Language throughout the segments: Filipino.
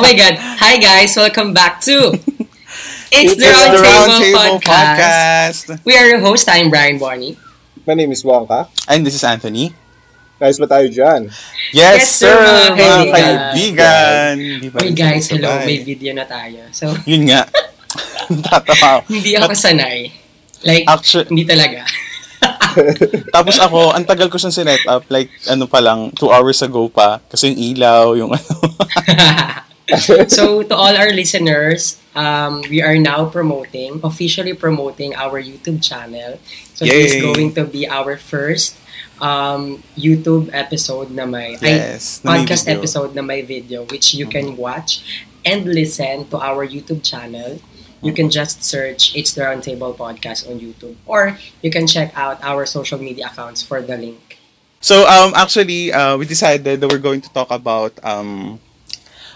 oh my God. Hi guys, welcome back to It's, It's the Round the Table, Round Table Podcast. We are your host. I'm Brian Bonnie. My name is Wonka. And this is Anthony. Guys, ba tayo dyan? Yes, Yes, sir, sir, mga kaibigan. pa Hey guys, hello. May video na tayo. So, Yun nga. Tatawa. hindi ako sanay. Like, Actually, hindi talaga. tapos ako, ang tagal ko siyang sinet up. Like, ano pa lang, two hours ago pa. Kasi yung ilaw, yung ano. So, to all our listeners, um, we are now promoting, officially promoting our YouTube channel. So, this is going to be our first um, YouTube episode na may, ay, yes. na may podcast episode na may video, which you can watch and listen to our YouTube channel. You can just search It's the Roundtable Podcast on YouTube, or you can check out our social media accounts for the link. So, um, actually, uh, we decided that we're going to talk about um,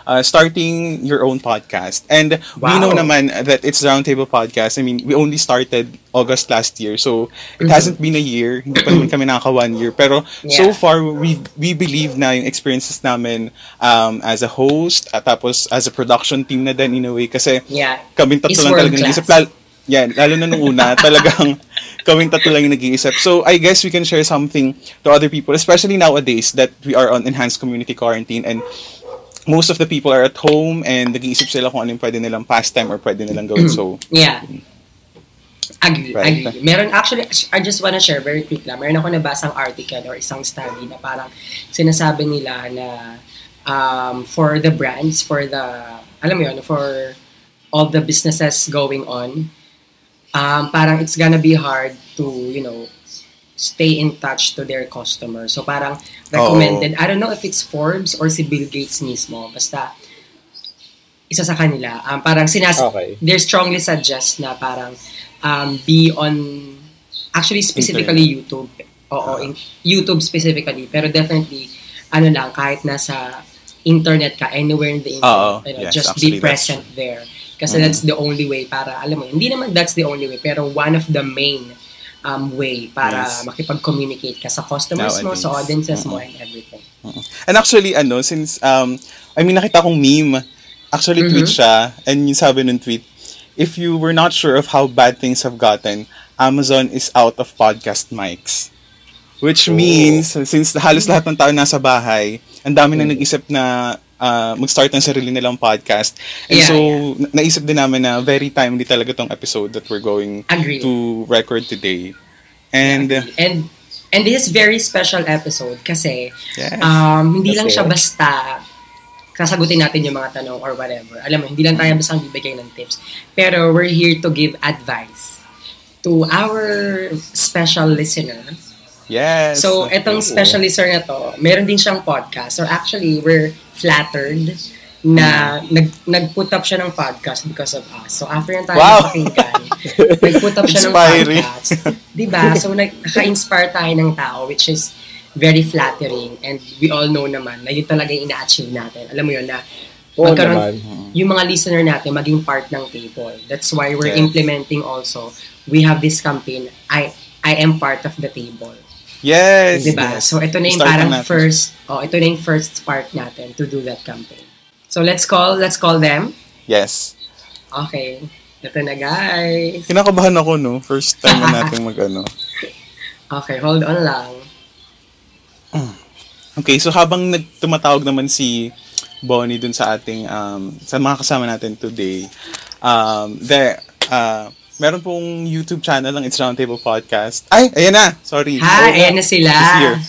uh, starting your own podcast. And we Wow. know naman that it's Roundtable Podcast. I mean, we only started August last year. So, it Mhm. hasn't been a year. Hindi pa naman kami nakaka one year. Pero, so Yeah. far, we we believe na yung experiences namin um, as a host, at tapos as a production team na din in a way. Kasi, Yeah, kaming tatlo lang talaga nag-iisip. Lalo, yan, lalo na nung una, talagang kaming tatlo lang yung nag-iisip. So, I guess we can share something to other people, especially nowadays that we are on enhanced community quarantine and most of the people are at home and nag-iisip sila kung ano yung pwede nilang pastime or pwede nilang gawin. So, Yeah. Agree, Right. agree. Meron, actually, I just wanna share very quick lang. Meron ako nabasang article or isang study na parang sinasabi nila na um, for the brands, for the, alam mo yun, for all the businesses going on, um, parang it's gonna be hard to, you know, stay in touch to their customers. So parang recommended, I don't know if it's Forbes or si Bill Gates mismo, basta isa sa kanila, um, parang sinas Okay. they strongly suggest na parang um, be on actually specifically YouTube. Oo, in, YouTube specifically, pero definitely ano lang kahit nasa internet ka anywhere in the internet, you know, yes, just be present there. Kasi Mhm. that's the only way para alam mo, hindi naman that's the only way, pero one of the main um, way para Yes. makipag-communicate ka sa customers mo, sa Nowadays. audiences mo, Mhm. and everything. and actually, ano, since, um, I mean, nakita kong meme, actually Mhm. tweet siya, and yung sabi ng tweet, if you were not sure of how bad things have gotten, Amazon is out of podcast mics. Which Oh. means, since halos lahat ng tao nasa bahay, ang dami na nag-isip na ah, mag-start ng sarili nilang podcast. And Yeah, so, yeah. na- naisip din namin na very timely talaga tong episode that we're going Agree. to record today. And, and and this is very special episode kasi yes. um, hindi lang siya basta kasagutin natin yung mga tanong or whatever. Alam mo, hindi lang tayo basta bibigay ng tips. Pero we're here to give advice to our special listener. Yes. So, etong Oo. special listener na to, meron din siyang podcast. So, actually, we're flattered na nag, nag-put up siya ng podcast because of us. So, after yung tayo Wow. pakinggan, nag-put up siya ng podcast. Diba? So, naka-inspire tayo ng tao, which is very flattering. And we all know naman na yun talaga yung ina-achieve natin. Alam mo yun na Oo magkaroon, naman. yung mga listener natin maging part ng table. That's why we're Yes. implementing also, we have this campaign, I I am part of the table. Yes. Diba? yes. So, ito na yung Start parang natin. first, oh, ito na yung first part natin to do that campaign. So, let's call, let's call them. Yes. Okay. Ito na, guys. Kinakabahan ako, no? First time na natin mag-ano. Okay, hold on lang. Okay, so habang nagtumatawag naman si Bonnie dun sa ating, um, sa mga kasama natin today, um, there, uh, meron pong YouTube channel ng It's Roundtable Podcast. Ay, ayan na! Sorry. Hi, ayan na sila.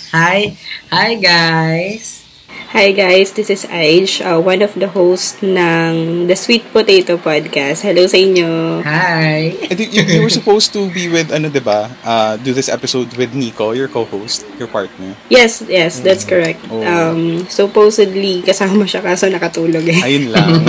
Hi. Hi, guys. Hi guys, this is Aij, uh, one of the hosts ng The Sweet Potato Podcast. Hello sa inyo. Hi. Eh, you, you were supposed to be with, ano, diba? Uh, do this episode with Nico, your co-host, your partner. Yes, yes, that's correct. Oh. Um, supposedly, kasama siya kaso nakatulog eh. Ayun lang.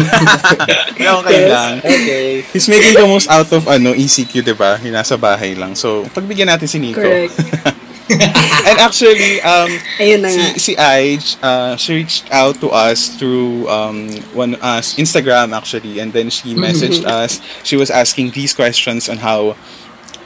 okay Yes. lang. Okay. He's making the most out of ano ECQ, 'di ba? Yung nasa bahay lang. So, pagbigyan natin si Nico. Correct. And actually, um, Ayun na nga. si si Aij, uh, she reached out to us through um one uh, Instagram actually, and then she messaged us. She was asking these questions on how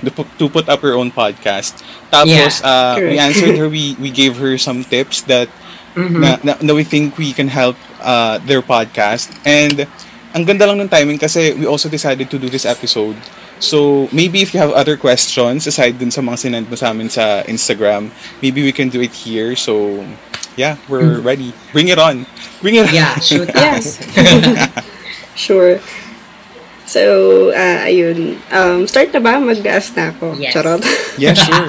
to put, to put up her own podcast. Tapos, uh, we answered her. We we gave her some tips that na, na, na we think we can help uh, their podcast. And ang ganda lang ng timing kasi we also decided to do this episode. So, maybe if you have other questions aside dun sa mga sinend mo sa amin sa Instagram, maybe we can do it here. So, yeah, we're ready. Bring it on. Bring it on. Yeah, shoot us. Sure. So, ah, ayun. Um, start na ba? Mag-ask na ako. Yes. Charot. Yeah, sure.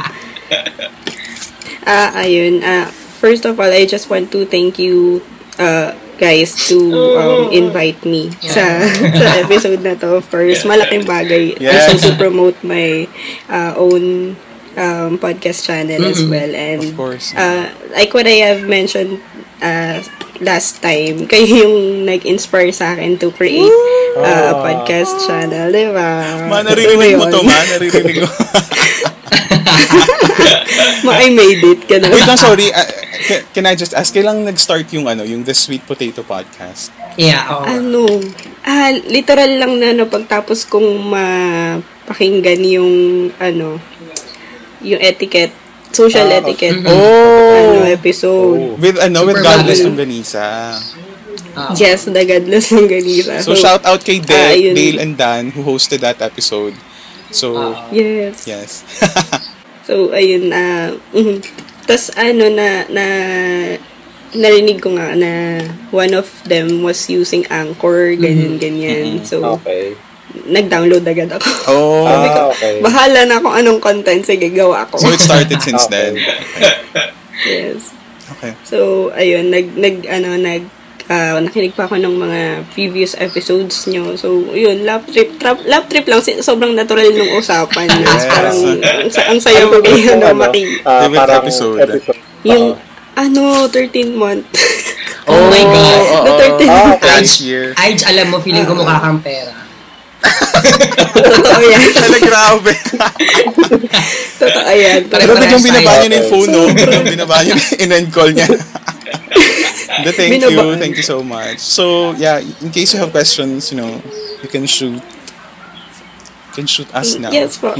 Ah, ayun. Ah, first of all, I just want to thank you uh, guys to um, invite me sa sa episode na to. Of course, malaking bagay. Yes. Also to promote my uh, own um, podcast channel as well. And Of course. uh, like what I have mentioned uh, last time, kayo yung nag-inspire sa akin to create uh, a podcast channel, di ba? Ma, naririnig mo Yun. to, ma. Naririnig mo. Ma, I made it. Ganun. Wait lang, sorry. Uh, can, can I just ask, kailang nag-start yung ano, yung The Sweet Potato Podcast? yeah, oo. Ano, ah, literal lang na no, pagtapos kong mapakinggan yung, ano, yung etiquette, social Ah, etiquette, Oh! ano, episode. With, ano, with Super Godless well. Longganisa. Oo. Yes, the godless ng ganisa. So, shout out kay ah, Dale, yun. Dale and Dan who hosted that episode. So, Oo. Yes. yes. So, ayun, ah, uh, tas ano na, na, narinig ko nga na one of them was using Anchor, ganyan, ganyan. So, Okay. Nag-download agad ako. oh. Sabi ko, Ah, okay. bahala na kung anong content, sige, gawa ko. So, it started since Okay. then. yes. Okay. So, ayun, nag, nag, ano, nag, ah, nakinig pa ako ng mga previous episodes nyo. So, yun, lap trip, trap, lap trip lang. Si- Sobrang natural nung usapan. Yes. Yes. Parang, ang, sa- ang saya Ano ko yung na ano, maki... Favorite parang episode? episode. Yung, ano, 13 month. Oh my God. oo, The 13 Ah, month. Ay, alam mo, feeling ko mukha kang pera. Totoo yan. Ala, grabe. Totoo yan. Parehas yung binaba niyo na yung phone, no? Yung binaba yung in-end call niya. Hindi, thank you. Binaba. Thank you so much. So, yeah, in case you have questions, you know, you can shoot. You can shoot us now. Yes po.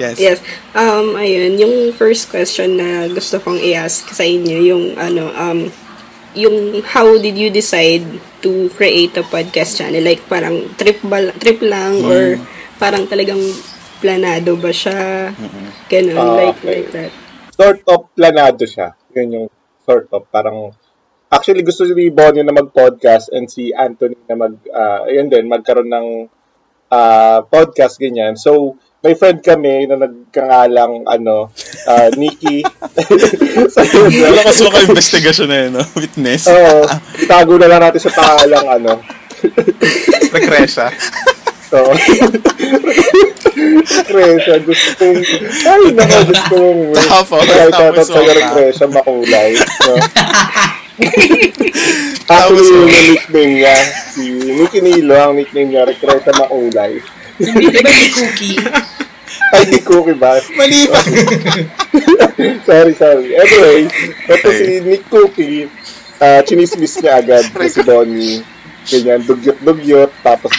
Yes. Yes. Um, ayun, yung first question na gusto kong i-ask sa inyo, yung ano, um, yung how did you decide to create a podcast channel? Like, parang trip, ba, trip lang or parang talagang planado ba siya? Ganun, Ah, like, okay. like that. Sort of planado siya. Yun yung sort of parang Actually, gusto ni Bonnie na mag-podcast and si Anthony na mag, ah, ayun din, magkaroon ng ah, podcast, ganyan. So, may friend kami na nagkangalang, ano, ah, Nikki. Wala kasi maka investigation na yun, no? Witness. Oo, itago na lang natin sa pangalang, ano. Recresha. So, Recresha, gusto kong, ay, naku, gusto kong, Tapos, ay, tapos sa wala. Recresha, makulay. No? Actually, yung nickname niya, si Nicky Nilo, ang nickname niya, Recresha Makulay. Di ba yung cookie? Ay, cookie ba? Mali pa. sorry, sorry. Anyway, ito si Nick Cookie, uh, chinismis niya agad si Bonnie. Ganyan, dugyot-dugyot, tapos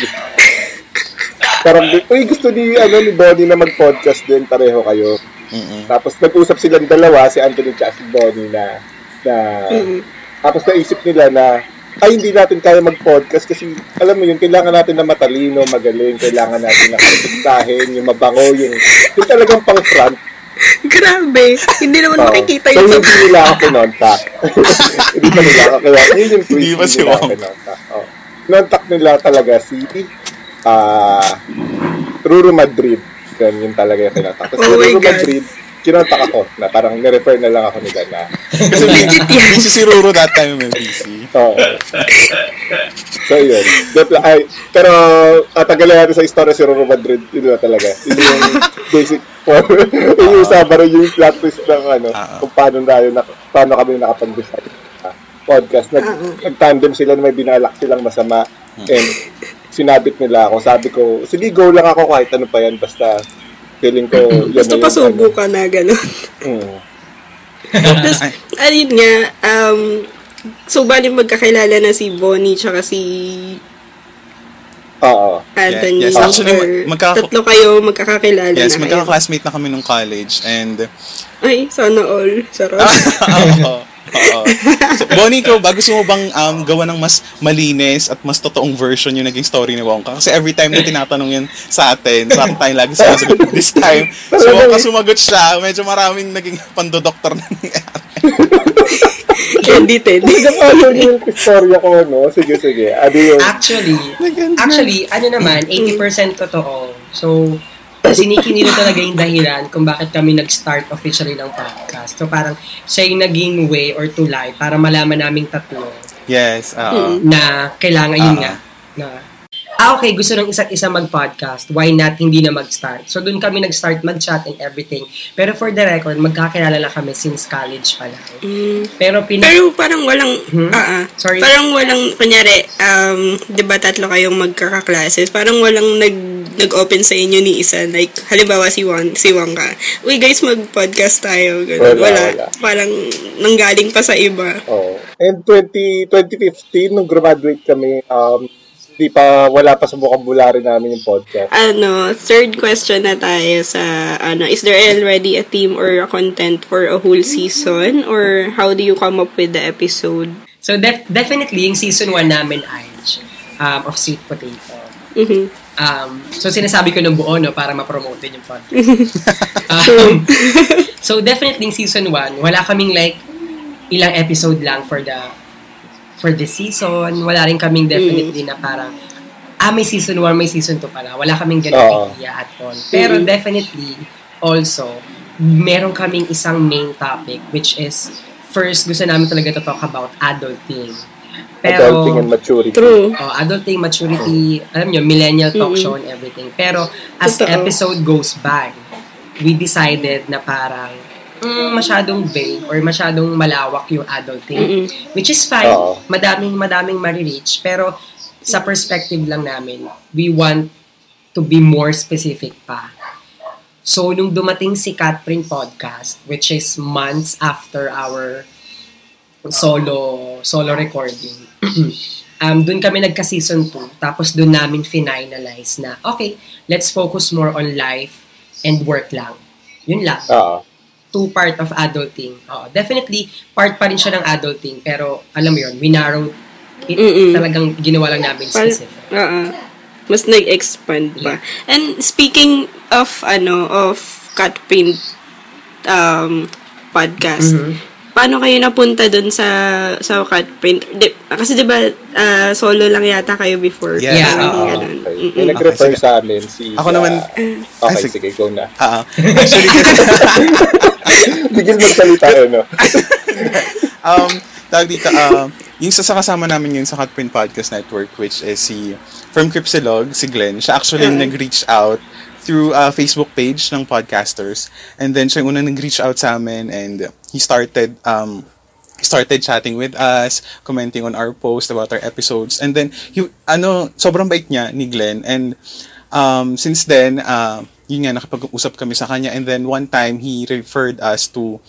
parang, uy, gusto ni, ano, ni Bonnie na mag-podcast din, pareho kayo. Mm-mm. Tapos nag-usap silang dalawa, si Anthony at si Bonnie na, na, tapos naisip nila na, ay, hindi natin kaya mag-podcast kasi, alam mo yun, kailangan natin na matalino, magaling, kailangan natin na kaligtahin, yung mabango, yung, yung talagang pang-front. Grabe! Hindi naman Oo. makikita So, yun sa... hindi nila ako kinontak. hindi pa nila ako kaya yun yung tweet. Hindi pa si nila ako Wong. kinontak. Oh. Kinontak nila talaga si ah Ruru Madrid. Yan, yun talaga yung kinontak. Tapos Oh si my Ruru God. Kinontak ako na parang nirefer na lang ako nila na Kasi Legit yan. busy si Ruro that time may busy. Oo. So, yun. Lang. Ay, pero, tatagalin natin sa istorya si Roro Madrid. Yun na talaga. Yun yung basic form. yun yung rin yung plot twist ng ano, Ah. kung paano tayo, na, paano kami nakapag-decide sa podcast. Nag, nag-tandem sila na may binalak silang masama. And, sinabit nila ako. Sabi ko, sige, go lang ako kahit ano pa yan. Basta, feeling ko, Gusto na pa yung subo ano. ka na, gano'n. Mm. Tapos, ayun nga, um, so bali magkakilala na si Bonnie tsaka si Oo. Anthony. Yes, actually, or mag- magkaka- tatlo kayo magkakakilala Yes, na kayo. magkaka-classmate na kami nung college and Ay, sana all. Sarap. Oo. Oo. So, Bonnie, ikaw ba, gusto mo bang um, gawa ng mas malinis at mas totoong version yung naging story ni Wongka? Kasi every time na tinatanong yan sa atin, parang tayo lagi sinasagot. This time, si Wongka sumagot siya, medyo maraming naging pandodoktor na nangyari. Edited. Ano yung istorya ko, no? Sige, sige. Ano yung... Actually, actually, ano naman, 80% totoo. So, si Nikki Nilo talaga yung dahilan kung bakit kami nag-start officially ng podcast. So, parang siya yung naging way or to lie para malaman naming tatlo Yes, oo. na kailangan yun Ah. nga. Na, ah, okay, gusto ng isa't isa mag-podcast. Why not hindi na mag-start? So, doon kami nag-start mag-chat and everything. Pero for the record, magkakilala na kami since college pa lang. Mm. Pero pin... Pero parang walang, Hmm? ah, ah. Sorry. parang walang, kunyari, um, di ba tatlo kayong magkakaklases, parang walang nag, nag-open sa inyo ni isa, like, halimbawa si Juan, si Juan ka, uy guys, mag-podcast tayo, ganun. Wala, Wala, wala. Parang nanggaling pa sa iba. Oh. And 20, 2015, nung graduate kami, um, di pa, wala pa sa vocabulary namin yung podcast. Ano, third question na tayo sa, ano, is there already a theme or a content for a whole season? Or how do you come up with the episode? So, def- definitely, yung season 1 namin ay um, of Sweet Potato. Mhm. Um, so, sinasabi ko ng buo, no, para ma-promote yung podcast. um, so, definitely, yung season 1, wala kaming like, ilang episode lang for the for the season. Wala rin kaming definitely na parang, ah, may season 1, may season 2 pala. Wala kaming ganun Oo. idea at all. Pero Mhm. definitely, also, meron kaming isang main topic, which is, first, gusto namin talaga to talk about adulting. Pero, Adulting and maturity. True. Oh, adulting, maturity, alam nyo, millennial talk Mm-mm. show and everything. Pero, as Totoo. episode goes by, we decided na parang, mm, masyadong vague or masyadong malawak yung adulting. Mm-mm. Which is fine. Oo. Madaming, madaming marireach. Pero, sa perspective lang namin, we want to be more specific pa. So, nung dumating si Catherine Podcast, which is months after our solo solo recording, um, dun kami nagka-season 2. Tapos dun namin finalize na, okay, let's focus more on life and work lang. Yun lang. Oo. Two part of adulting. Oo, definitely, part pa rin siya ng adulting. Pero, alam mo yun, we narrowed it. Mm-mm. Talagang ginawa lang namin specific. Oo. mas nag-expand pa. And speaking of, ano, of cut print um, podcast, Mhm. Paano kayo napunta dun sa sa cut print? Di, kasi di ba ah, solo lang yata kayo before? Oo. Parang ganun. Okay. Mm-mm. May nag-refer Okay, sa amin si... Ako naman, Okay, Ay, sige. go na. ah, actually, Bigil magsalita, ano? um, tawag dito, um, yung sa kasama namin yun sa Cutprint Podcast Network, which is si, from Cripsilog, si Glenn, siya actually yung nag-reach out through a Facebook page ng podcasters. And then siya yung unang nag-reach out sa amin and he started, um, started chatting with us, commenting on our post about our episodes. And then, he, ano, sobrang bait niya ni Glenn. And um, since then, uh, yun nga, nakapag-usap kami sa kanya. And then, one time, he referred us to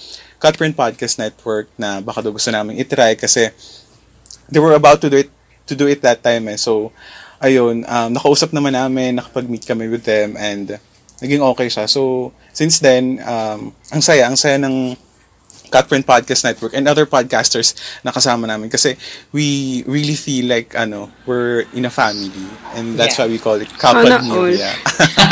Cutprint Podcast Network na baka daw gusto namin itry kasi they were about to do it to do it that time eh. So, ayun, um, nakausap naman namin, nakapag-meet kami with them and naging okay siya. So, since then, um, ang saya, ang saya ng Cutprint Podcast Network and other podcasters na kasama namin kasi we really feel like ano we're in a family and that's Yeah. why we call it Kapag Sana all. Media.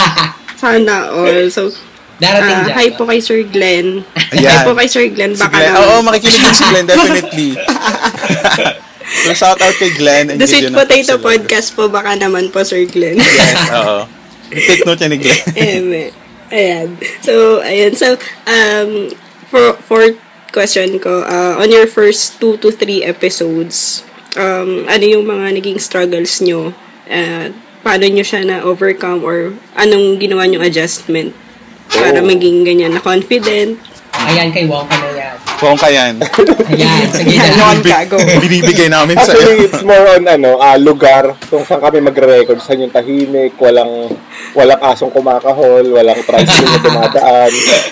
Sana all. So, Darating ah, dyan. hi po kay Sir Glenn. Ayan. Hi po kay Sir Glenn. Si Baka Glenn, naman. oo, makikinig din si Glenn, definitely. so, shout out kay Glenn. and The Sweet Potato. Podcast po, baka naman po, Sir Glenn. Yes, oo. Take note yan ni Glenn. Eme. Ayan. So, ayan. So, um, for, fourth question ko, uh, on your first two to three episodes, um, ano yung mga naging struggles nyo? Uh, paano nyo siya na-overcome or anong ginawa nyo adjustment para Oh. maging ganyan na confident? Ayan, kay Wongka na yan. Kung kayan. Ayan, sige na. Ganon ka, go. Binibigay namin sa Actually, iyo. it's more on ano, ah, lugar kung saan kami magre-record, saan yung tahimik, walang walang asong kumakahol, walang tricycle na dumadaan,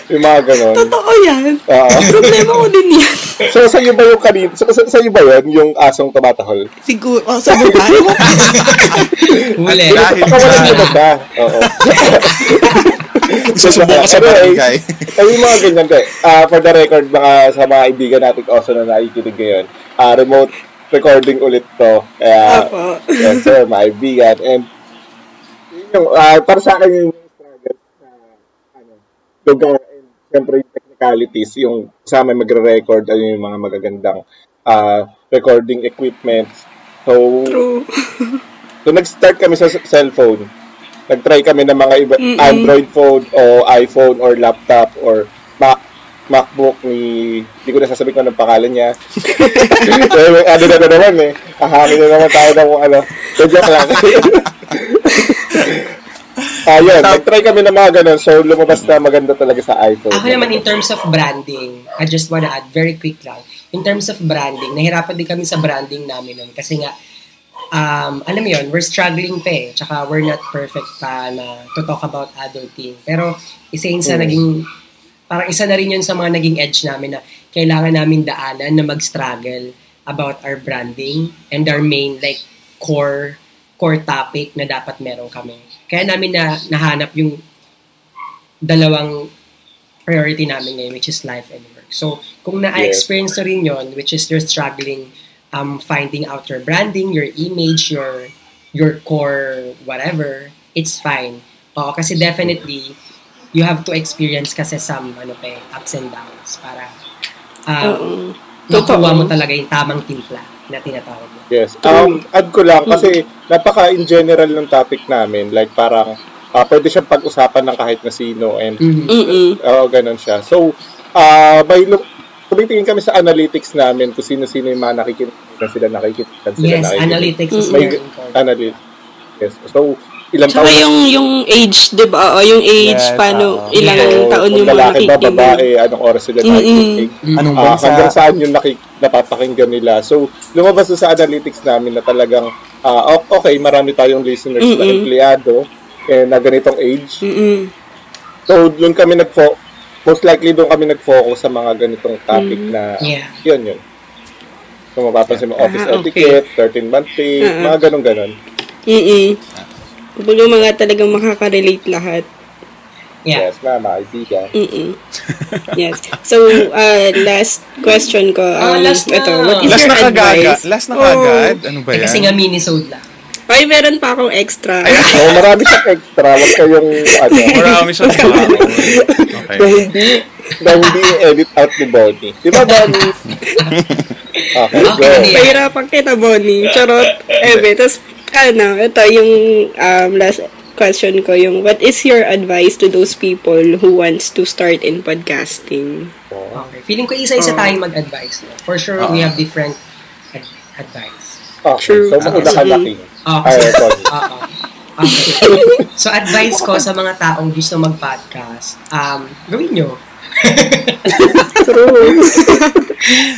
yung mga ganon. Totoo yan. Oo. Problema ko din yan. so, sa iyo ba yung kanina? So, sa, sa iyo ba yun, yung asong tumatahol? Siguro, oh, sa babae mo. Huli. Dahil Pakawalan dyan. mo ba siya? Oo. Susubukan ko sa barangay. Ay, yung mga ganyan, te. Ah, for the record, mga sa mga kaibigan natin also na nakikinig ngayon, ah, remote recording ulit to. Kaya, Opo. yes sir, mga kaibigan. And, yun yung, ah, para sa akin yung struggle sa, ano, lugar and siyempre yung technicalities, yung kasama magre-record, ano yung mga magagandang ah, recording equipments. So, True. So, nag-start kami sa cellphone. Nag-try kami ng mga iba, Mm-mm. Android phone o iPhone or laptop or Mac MacBook ni hindi ko na sasabihin kung anong pangalan niya. ano na na naman eh. Ahangin na naman tayo ng kung ano. So, joke lang. Ayun, nag-try kami ng mga ganun. So, lumabas na maganda talaga sa iPhone. Ako naman in terms of branding, I just wanna add very quick lang. In terms of branding, nahirapan din kami sa branding namin nun kasi nga um, alam mo yun, we're struggling pa eh. Tsaka we're not perfect pa na to talk about adulting. Pero isa yun sa Mm. naging, parang isa na rin yun sa mga naging edge namin na kailangan namin daanan na mag-struggle about our branding and our main like core core topic na dapat meron kami. Kaya namin na nahanap yung dalawang priority namin ngayon, which is life and work. So, kung na-experience nyo rin yon which is you're struggling um, finding out your branding, your image, your your core whatever, it's fine. Oo, kasi definitely, you have to experience kasi some ano pa, eh, ups and downs para um, Oo. makuha Totoo. mo talaga yung tamang timpla na tinatawag mo. Yes. Um, add ko lang kasi napaka in general ng topic namin. Like parang ah, pwede siyang pag-usapan ng kahit na sino and Mhm. Mm-mm. Oo, ganun siya. So, ah by look, tumitingin kami sa analytics namin kung sino-sino yung mga nakikinig na sila nakikinig. Sila Yes, nakikinig. analytics is May very important. analytics. Yes. So, ilang Tsaka taon yung, yung age, di ba? O, yung age, Yes, paano, oo. ilang Yeah. taon kung yung mga lalaki ba, nakikinig. babae, anong oras sila nakikinig. Anong Ah, bansa? hanggang saan yung nakik- napapakinggan nila. So, lumabas na sa analytics namin na talagang, ah, o- okay, marami tayong listeners na Mm-mm. empleyado eh, na ganitong age. Mm-mm. So, doon kami nag-fo- most likely doon kami nag-focus sa mga ganitong topic Mm. na Yeah. yun yun. Kung mapapansin mo, office Ah, okay. etiquette, 13-month pay, Ah, ah. mga ganun-ganon. Mm-mm. Kumbaga mga talagang makaka-relate lahat. Yeah. Yes, mga mga kaibigan. Mm-mm. yes. So, uh, last question ko. Ah, Um, last na. Ito, what is Last your na advice? Last na Oh. kagad. Ano ba Eh, yan? kasi nga minisode lang. Ay, meron pa akong extra. So, marami siyang extra. Huwag kayong, ano, Marami siyang tao. Okay. na hindi, na hindi edit out ni Bonnie. Di ba, Bonnie? Okay, go. Okay. Pahirapan kita, Bonnie. Charot. Ebe, tas, ano, ito yung um, last question ko, yung what is your advice to those people who wants to start in podcasting? Okay. Feeling ko isa-isa Oh. tayong mag-advise. No? For sure, we have different ad- advice. Okay, True. so mauna ka na, Oh, Ay, kasi, Bonnie. Oo. Okay. So, advice ko sa mga taong gusto mag-podcast, um, gawin nyo. True.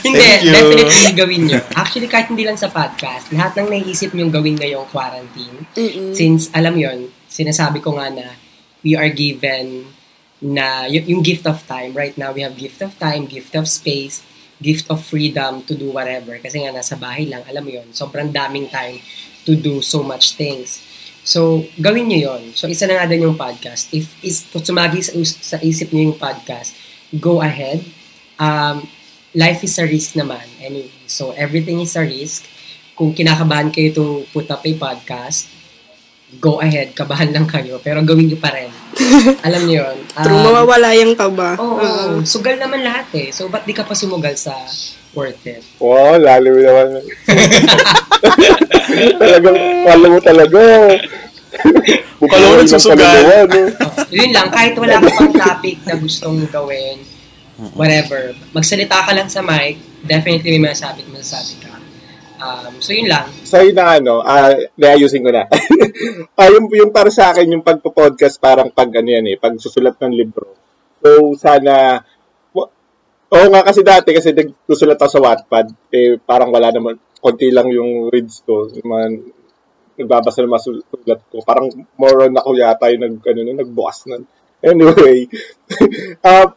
Hindi, Thank you. definitely gawin nyo. Actually, kahit hindi lang sa podcast, lahat ng naisip nyo gawin ngayong quarantine, Mm-mm. since, alam yon sinasabi ko nga na we are given na y- yung gift of time. Right now, we have gift of time, gift of space, gift of freedom to do whatever. Kasi nga, nasa bahay lang, alam mo yon sobrang daming time to do so much things. So, gawin nyo yon So, isa na nga din yung podcast. If is kung sumagi sa, us- sa isip nyo yung podcast, go ahead. Um, life is a risk naman. Anyway, so everything is a risk. Kung kinakabahan kayo to put up a podcast, go ahead, kabahan lang kayo, pero gawin nyo pa rin. Alam nyo yun. True, Um, mawawala yung kaba. Oo, Oo. sugal naman lahat eh. So, ba't di ka pa sumugal sa worth it? Wow, lalim naman. Talagang, wala mo talaga. Kala mo? Oh, yun lang, kahit wala ka pang topic na gustong gawin, whatever, magsalita ka lang sa mic, definitely may masasabi masasabi ka. Um, so, yun lang. Sa'yo na ano, ah, ayusin ko na. ah, yung, yung para sa akin, yung pagpo-podcast, parang pag ano yan eh, pag susulat ng libro. So, sana, oo nga kasi dati, kasi nagsusulat ako sa Wattpad, eh, parang wala naman, konti lang yung reads ko, yung mga, nagbabasa ng mga sul- sulat ko. Parang more on ako yata yung nag, ano, nagbukas nun. Anyway, ah,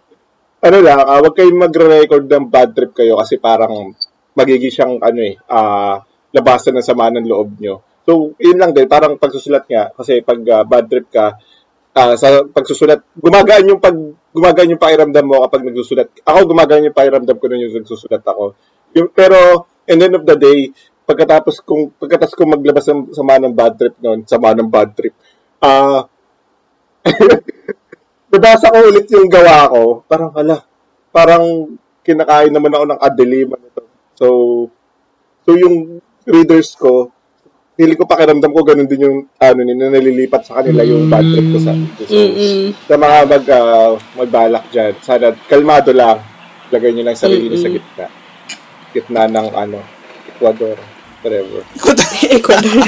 ano lang, uh, wag kayong magre-record ng bad trip kayo kasi parang magiging siyang ano eh, uh, labasan ng sama ng loob nyo. So, yun lang din, parang pagsusulat nga, kasi pag uh, bad trip ka, uh, sa pagsusulat, gumagaan yung pag gumagaan yung pakiramdam mo kapag nagsusulat. Ako gumagaan yung pakiramdam ko nung yung nagsusulat ako. Yung, pero, the end of the day, pagkatapos kung pagkatapos kung maglabas ng sama ng bad trip noon, sama ng bad trip. Ah uh, nabasa ko ulit yung gawa ko. Parang hala, parang kinakain naman ako ng adeliman nito. So so yung readers ko, hindi ko pakiramdam ko ganun din yung ano nila nalilipat sa kanila yung bad trip ko sa so, Mm-mm. sa mga mag uh, magbalak diyan sana kalmado lang lagay niyo lang sarili niyo sa gitna gitna ng ano Ecuador whatever Ecuador.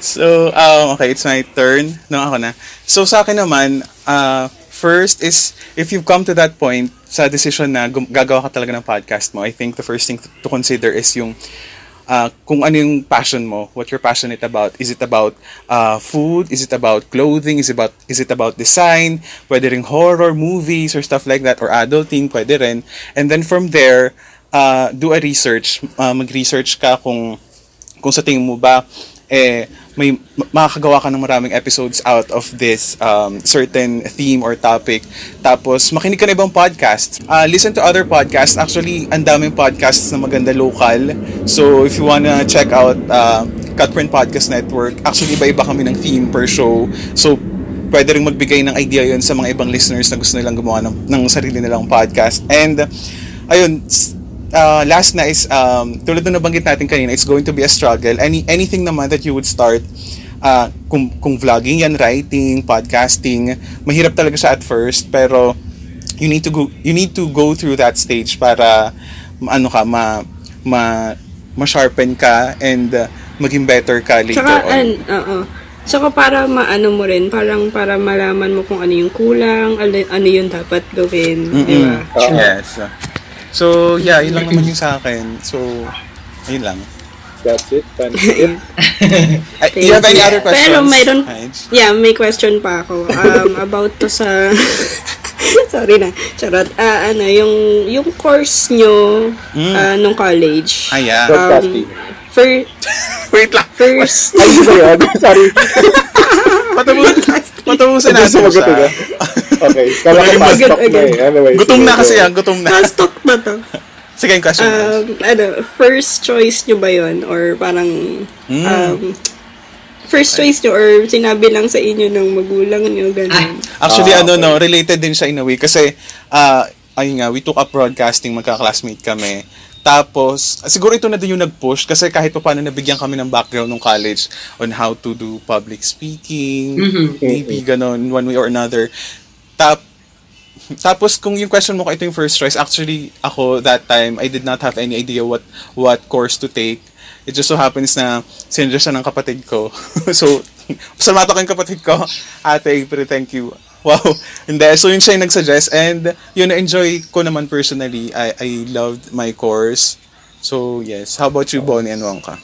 so, um, okay, it's my turn. No, ako na. So, sa akin naman, uh, first is, if you've come to that point sa decision na gum- gagawa ka talaga ng podcast mo, I think the first thing to consider is yung uh, kung ano yung passion mo, what you're passionate about. Is it about uh, food? Is it about clothing? Is it about, is it about design? Pwede ring horror, movies, or stuff like that, or adulting, pwede rin. And then from there, uh, do a research. Uh, mag-research ka kung kung sa tingin mo ba eh may makakagawa ka ng maraming episodes out of this um, certain theme or topic. Tapos, makinig ka na ibang podcast. Uh, listen to other podcasts. Actually, ang daming podcasts na maganda local. So, if you wanna check out uh, Cutprint Podcast Network, actually, iba-iba kami ng theme per show. So, pwede rin magbigay ng idea yon sa mga ibang listeners na gusto nilang gumawa ng, ng sarili nilang podcast. And, ayun, uh, last na is, um, tulad ng nabanggit natin kanina, it's going to be a struggle. Any, anything naman that you would start, uh, kung, kung vlogging yan, writing, podcasting, mahirap talaga siya at first, pero you need to go, you need to go through that stage para, ano ka, ma, ma, ma-sharpen ka and uh, maging better ka later Tsaka, on. an, oo. Tsaka para maano mo rin, parang para malaman mo kung ano yung kulang, ano, ano yung dapat gawin, di ba? Oo. Yes. So, yeah, yun lang naman yung sa akin. So, ayun lang. That's it. That's it. Uh, you have any you. other questions? Pero mayroon, yeah, may question pa ako. Um, about to sa, sorry na, charot. Ah, ano, yung, yung course nyo, Mm. ah, nung college. Ah, yeah. Broadcasting. fir- Wait lang. first, Ay? Sorry. Patapusin Gusto natin siya. Okay. Kala ko Okay, fast talk na eh. Anyway. Gutom na kasi yan, gutom na. fast talk ba to? Sige, yung question. Um, ano, first choice nyo ba yun? Or parang, Mm. um, first choice nyo or sinabi lang sa inyo ng magulang nyo, ganun. Actually, Ah, ano, okay. no, related din siya in a way. Kasi, ah, ayun nga, we took up broadcasting, magka-classmate kami. Tapos, siguro ito na din yung nag-push kasi kahit pa paano nabigyan kami ng background ng college on how to do public speaking, maybe ganon, one way or another. Tap, tapos kung yung question mo kung ito yung first choice, actually ako that time, I did not have any idea what what course to take. It just so happens na sinadya siya ng kapatid ko. so, salamat ako yung kapatid ko. Ate April, thank you. Wow. Hindi. So, yun siya yung nagsuggest. And, yun, na-enjoy ko naman personally. I, I loved my course. So, yes. How about you, Bonnie and Wongka?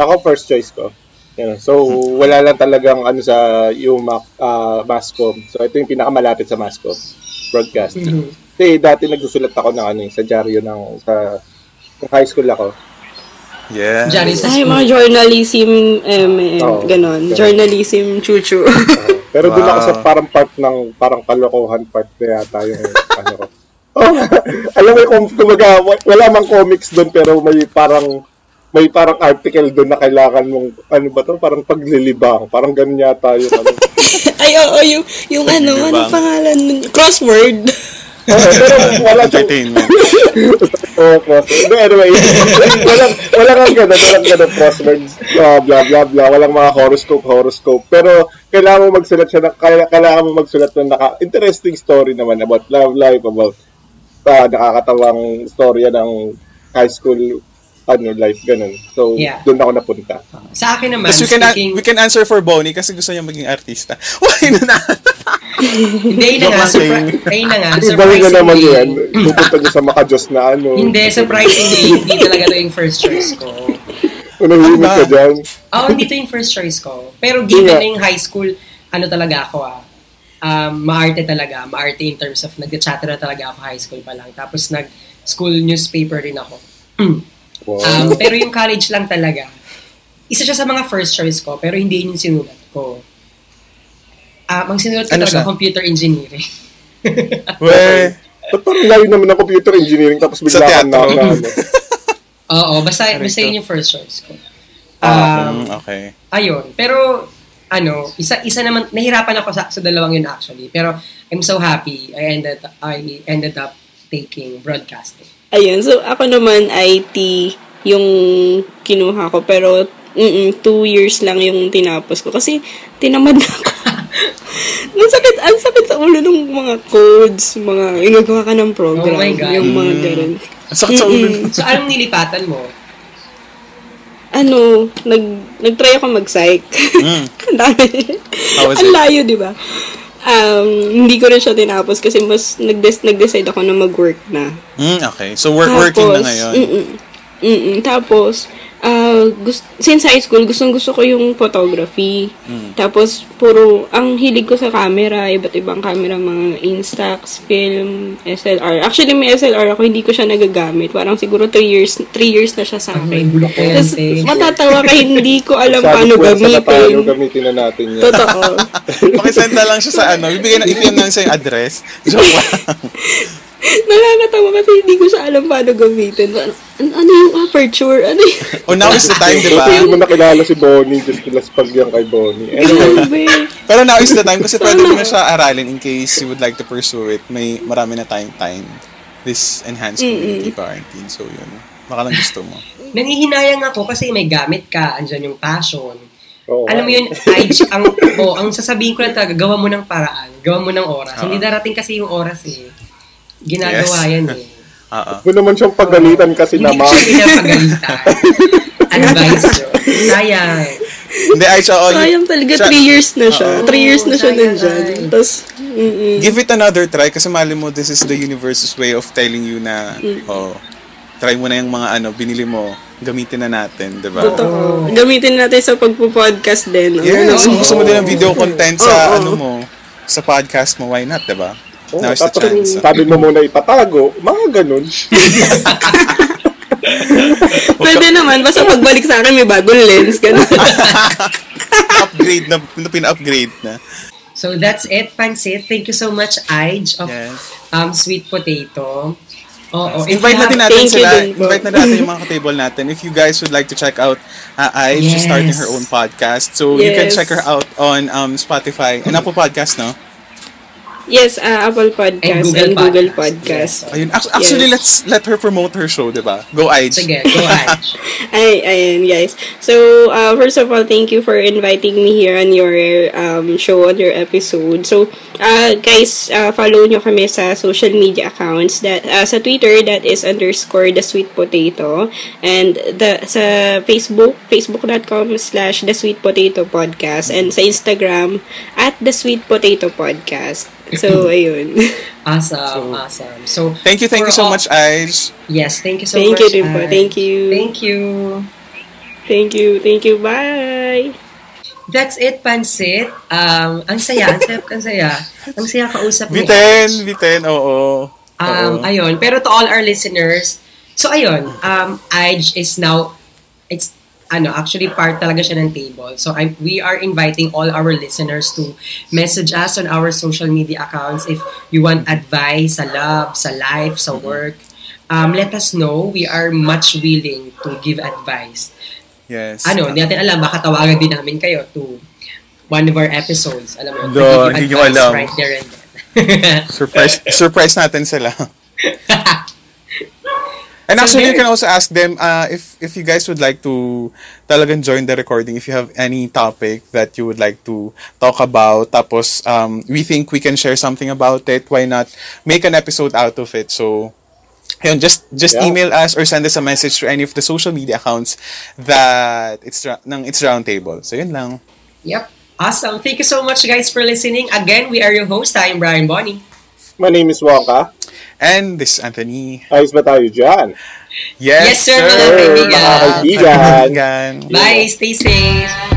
Ako first choice ko. Yan. So, wala lang talagang ano sa yung uh, Mascom. So, ito yung pinakamalapit sa Mascom. Broadcast. Kasi dati nagsusulat ako ng ano, eh, sa dyaryo ng sa nung high school ako. Yeah. Sa Ay, mga journalism, um, Oo. ganon. Ganon. Journalism, chuchu. Uh, pero doon ako Wow. sa parang part ng parang kalokohan part na yata yung ano ko. Oh, alam mo kung kumaga, wa- wala mang comics doon pero may parang may parang article doon na kailangan mong ano ba to parang paglilibang parang ganun yata yung ano Ay, oo, yung, yung ano, ano pangalan? Crossword. Oo, pero wala siyang Entertainment. Oh, crossword. But anyway, walang, walang ang ganun, walang ganun crosswords, blah, blah, blah, blah, walang mga horoscope, horoscope. Pero, kailangan mo magsulat siya, na, kaya- kailangan mo magsulat ng naka, interesting story naman about love life, about uh, nakakatawang storya ng high school ano life ganun. So Yeah. doon ako napunta. Sa akin naman, Tapos we can, speaking... we can answer for Bonnie kasi gusto niya maging artista. Why na na? Hindi, na nga. Surpri- ayun na nga. Ibang na naman yan. Surprisingly, Pupunta niyo sa Makajos na ano. hindi, surprisingly, hindi talaga ito yung first choice ko. Unahimik ka Ano ba? dyan. Oo, hindi ito yung first choice ko. Pero given Yeah. na yung high school, ano talaga ako ah. um, maarte talaga. Maarte in terms of nag-chatter na talaga ako high school pa lang. Tapos nag-school newspaper rin ako. Wow. Um, pero yung college lang talaga, isa siya sa mga first choice ko, pero hindi yun yung sinulat ko. Um, ang sinulat ko Ano talaga, siya? computer engineering. We, Ba't parang layo naman ng computer engineering tapos bigla kang na, ano. Oo, basta, basta yun yung first choice ko. Ah, Um, mm, okay. ayun. Pero, ano, isa isa naman, nahirapan ako sa, sa dalawang yun actually. Pero, I'm so happy I ended, I ended up taking broadcasting. Ayun, so ako naman IT yung kinuha ko pero mm two years lang yung tinapos ko kasi tinamad na ako. ang sakit, ang sakit sa ulo ng mga codes, mga inagawa ka ng program, Oh my God. yung mga Mm. ganun. Ang sakit sa ulo. So, anong nilipatan mo? Ano, nag, nag-try ako mag-psych. Mm. Ang dami. Layo, di ba? Um, hindi ko rin siya tinapos kasi mas nag-des- nag-decide ako na mag-work na. Mm, okay. So, work, working na ngayon. Mm-mm, mm-mm, tapos, ah, gus- since high school, gustong gusto ko yung photography. Mm. Tapos, puro, ang hilig ko sa camera, iba't ibang camera, mga Instax, film, SLR. Actually, may SLR ako, hindi ko siya nagagamit. Parang siguro 3 years, 3 years na siya sa Ay, akin. Tapos, matatawa ka, hindi ko alam Sabi paano ko, sa na tayo, gamitin. gamitin na natin yan. Totoo. Pakisend na lang siya sa ano. Bibigyan na, i-PM na lang sa yung address. Joke lang. Nakakatawa kasi hindi ko siya alam paano gamitin. Ano, ano yung aperture? Ano yung... Oh, now is the time, di ba? Hindi mo nakilala si Bonnie, just kilaspag yan kay Bonnie. Anyway. Pero now is the time kasi pwede mo na siya aralin in case you would like to pursue it. May marami na tayong time. This enhanced community quarantine. So, yun. Baka lang gusto mo. Nangihinayang ako kasi may gamit ka, andyan yung passion. oo Alam mo yun, I, ang, oh, ang sasabihin ko lang talaga, gawa mo ng paraan, gawa mo ng oras. Oo. Hindi darating kasi yung oras eh. Ginagawa Yes. yan eh. Oo. Huwag naman siyang pagalitan kasi Hindi naman. siya pinapagalitan. Advice. Sayang. Hindi, ay, siya, oh, Sayang talaga, siya- 3 years na siya. Oo. 3 years na siya nandyan. ay. Tapos, mm give it another try kasi mali mo this is the universe's way of telling you na oh try mo na yung mga ano binili mo gamitin na natin di ba Totoo. Gamitin natin sa pagpo-podcast din. no? yes kung Oo. gusto mo din ng video content sa Oo. ano mo sa podcast mo why not di ba Oo, now is the tapos chance sabi mo muna ipatago, mga ganun. Pwede naman, basta pagbalik sa akin may bagong lens. Ganun. upgrade na pina-upgrade na So that's it, Pansit. Thank you so much, Ige, of yes um, Sweet Potato. Oo, if invite natin natin you sila invite na natin yung mga ka-table natin if you guys would like to check out uh, Ai she's Yes. starting her own podcast so you can Yes. check her out on um, Spotify and Apple Podcast no yes, uh, Apple Podcast and Google, Podcast. Yes. Ayun. Actually, Yes. let's let her promote her show, di ba? Go, Ige. Sige, go Ige. Ay, ayun, guys. So, uh, first of all, thank you for inviting me here on your um, show, on your episode. So, uh, guys, uh, follow nyo kami sa social media accounts. that uh, Sa Twitter, that is underscore the sweet potato. And the sa Facebook, facebook.com slash the sweet potato podcast. And sa Instagram, at the sweet potato podcast. So, ayun. Awesome, awesome. So, Thank you, thank you so all- much, Ige. Yes, thank you so Thank much. you din po. Ige. Thank you. Thank you. Thank you. Thank you. Bye! That's it, Pansit. Um, ang saya, ang saya, ang saya. Ang saya kausap ni Biten, Ige. biten, oo. Um, Oo. ayun. Pero to all our listeners, so ayun, um, Ige is now, it's, ano, actually part talaga siya ng table. So I, we are inviting all our listeners to message us on our social media accounts if you want advice sa love, sa life, sa work. Um, let us know. We are much willing to give advice. Yes. Ano, hindi natin alam, baka tawagan din namin kayo to one of our episodes. Alam mo, No, hindi nyo alam. right there and then. Surprise, surprise natin sila. And So actually, you can also ask them uh, if if you guys would like to talagang join the recording, if you have any topic that you would like to talk about, tapos um, we think we can share something about it, why not make an episode out of it? So, yun, just just Yeah. email us or send us a message to any of the social media accounts that it's ra- ng it's roundtable. So yun lang. Yep. Awesome. Thank you so much, guys, for listening. Again, we are your host. I am Brian Bonnie. My name is Wonka. And this is Anthony. Ayos ba tayo dyan? Yes, Yes, sir, kaibigan. Mga kaibigan. Mga kaibigan. Bye. Stay safe.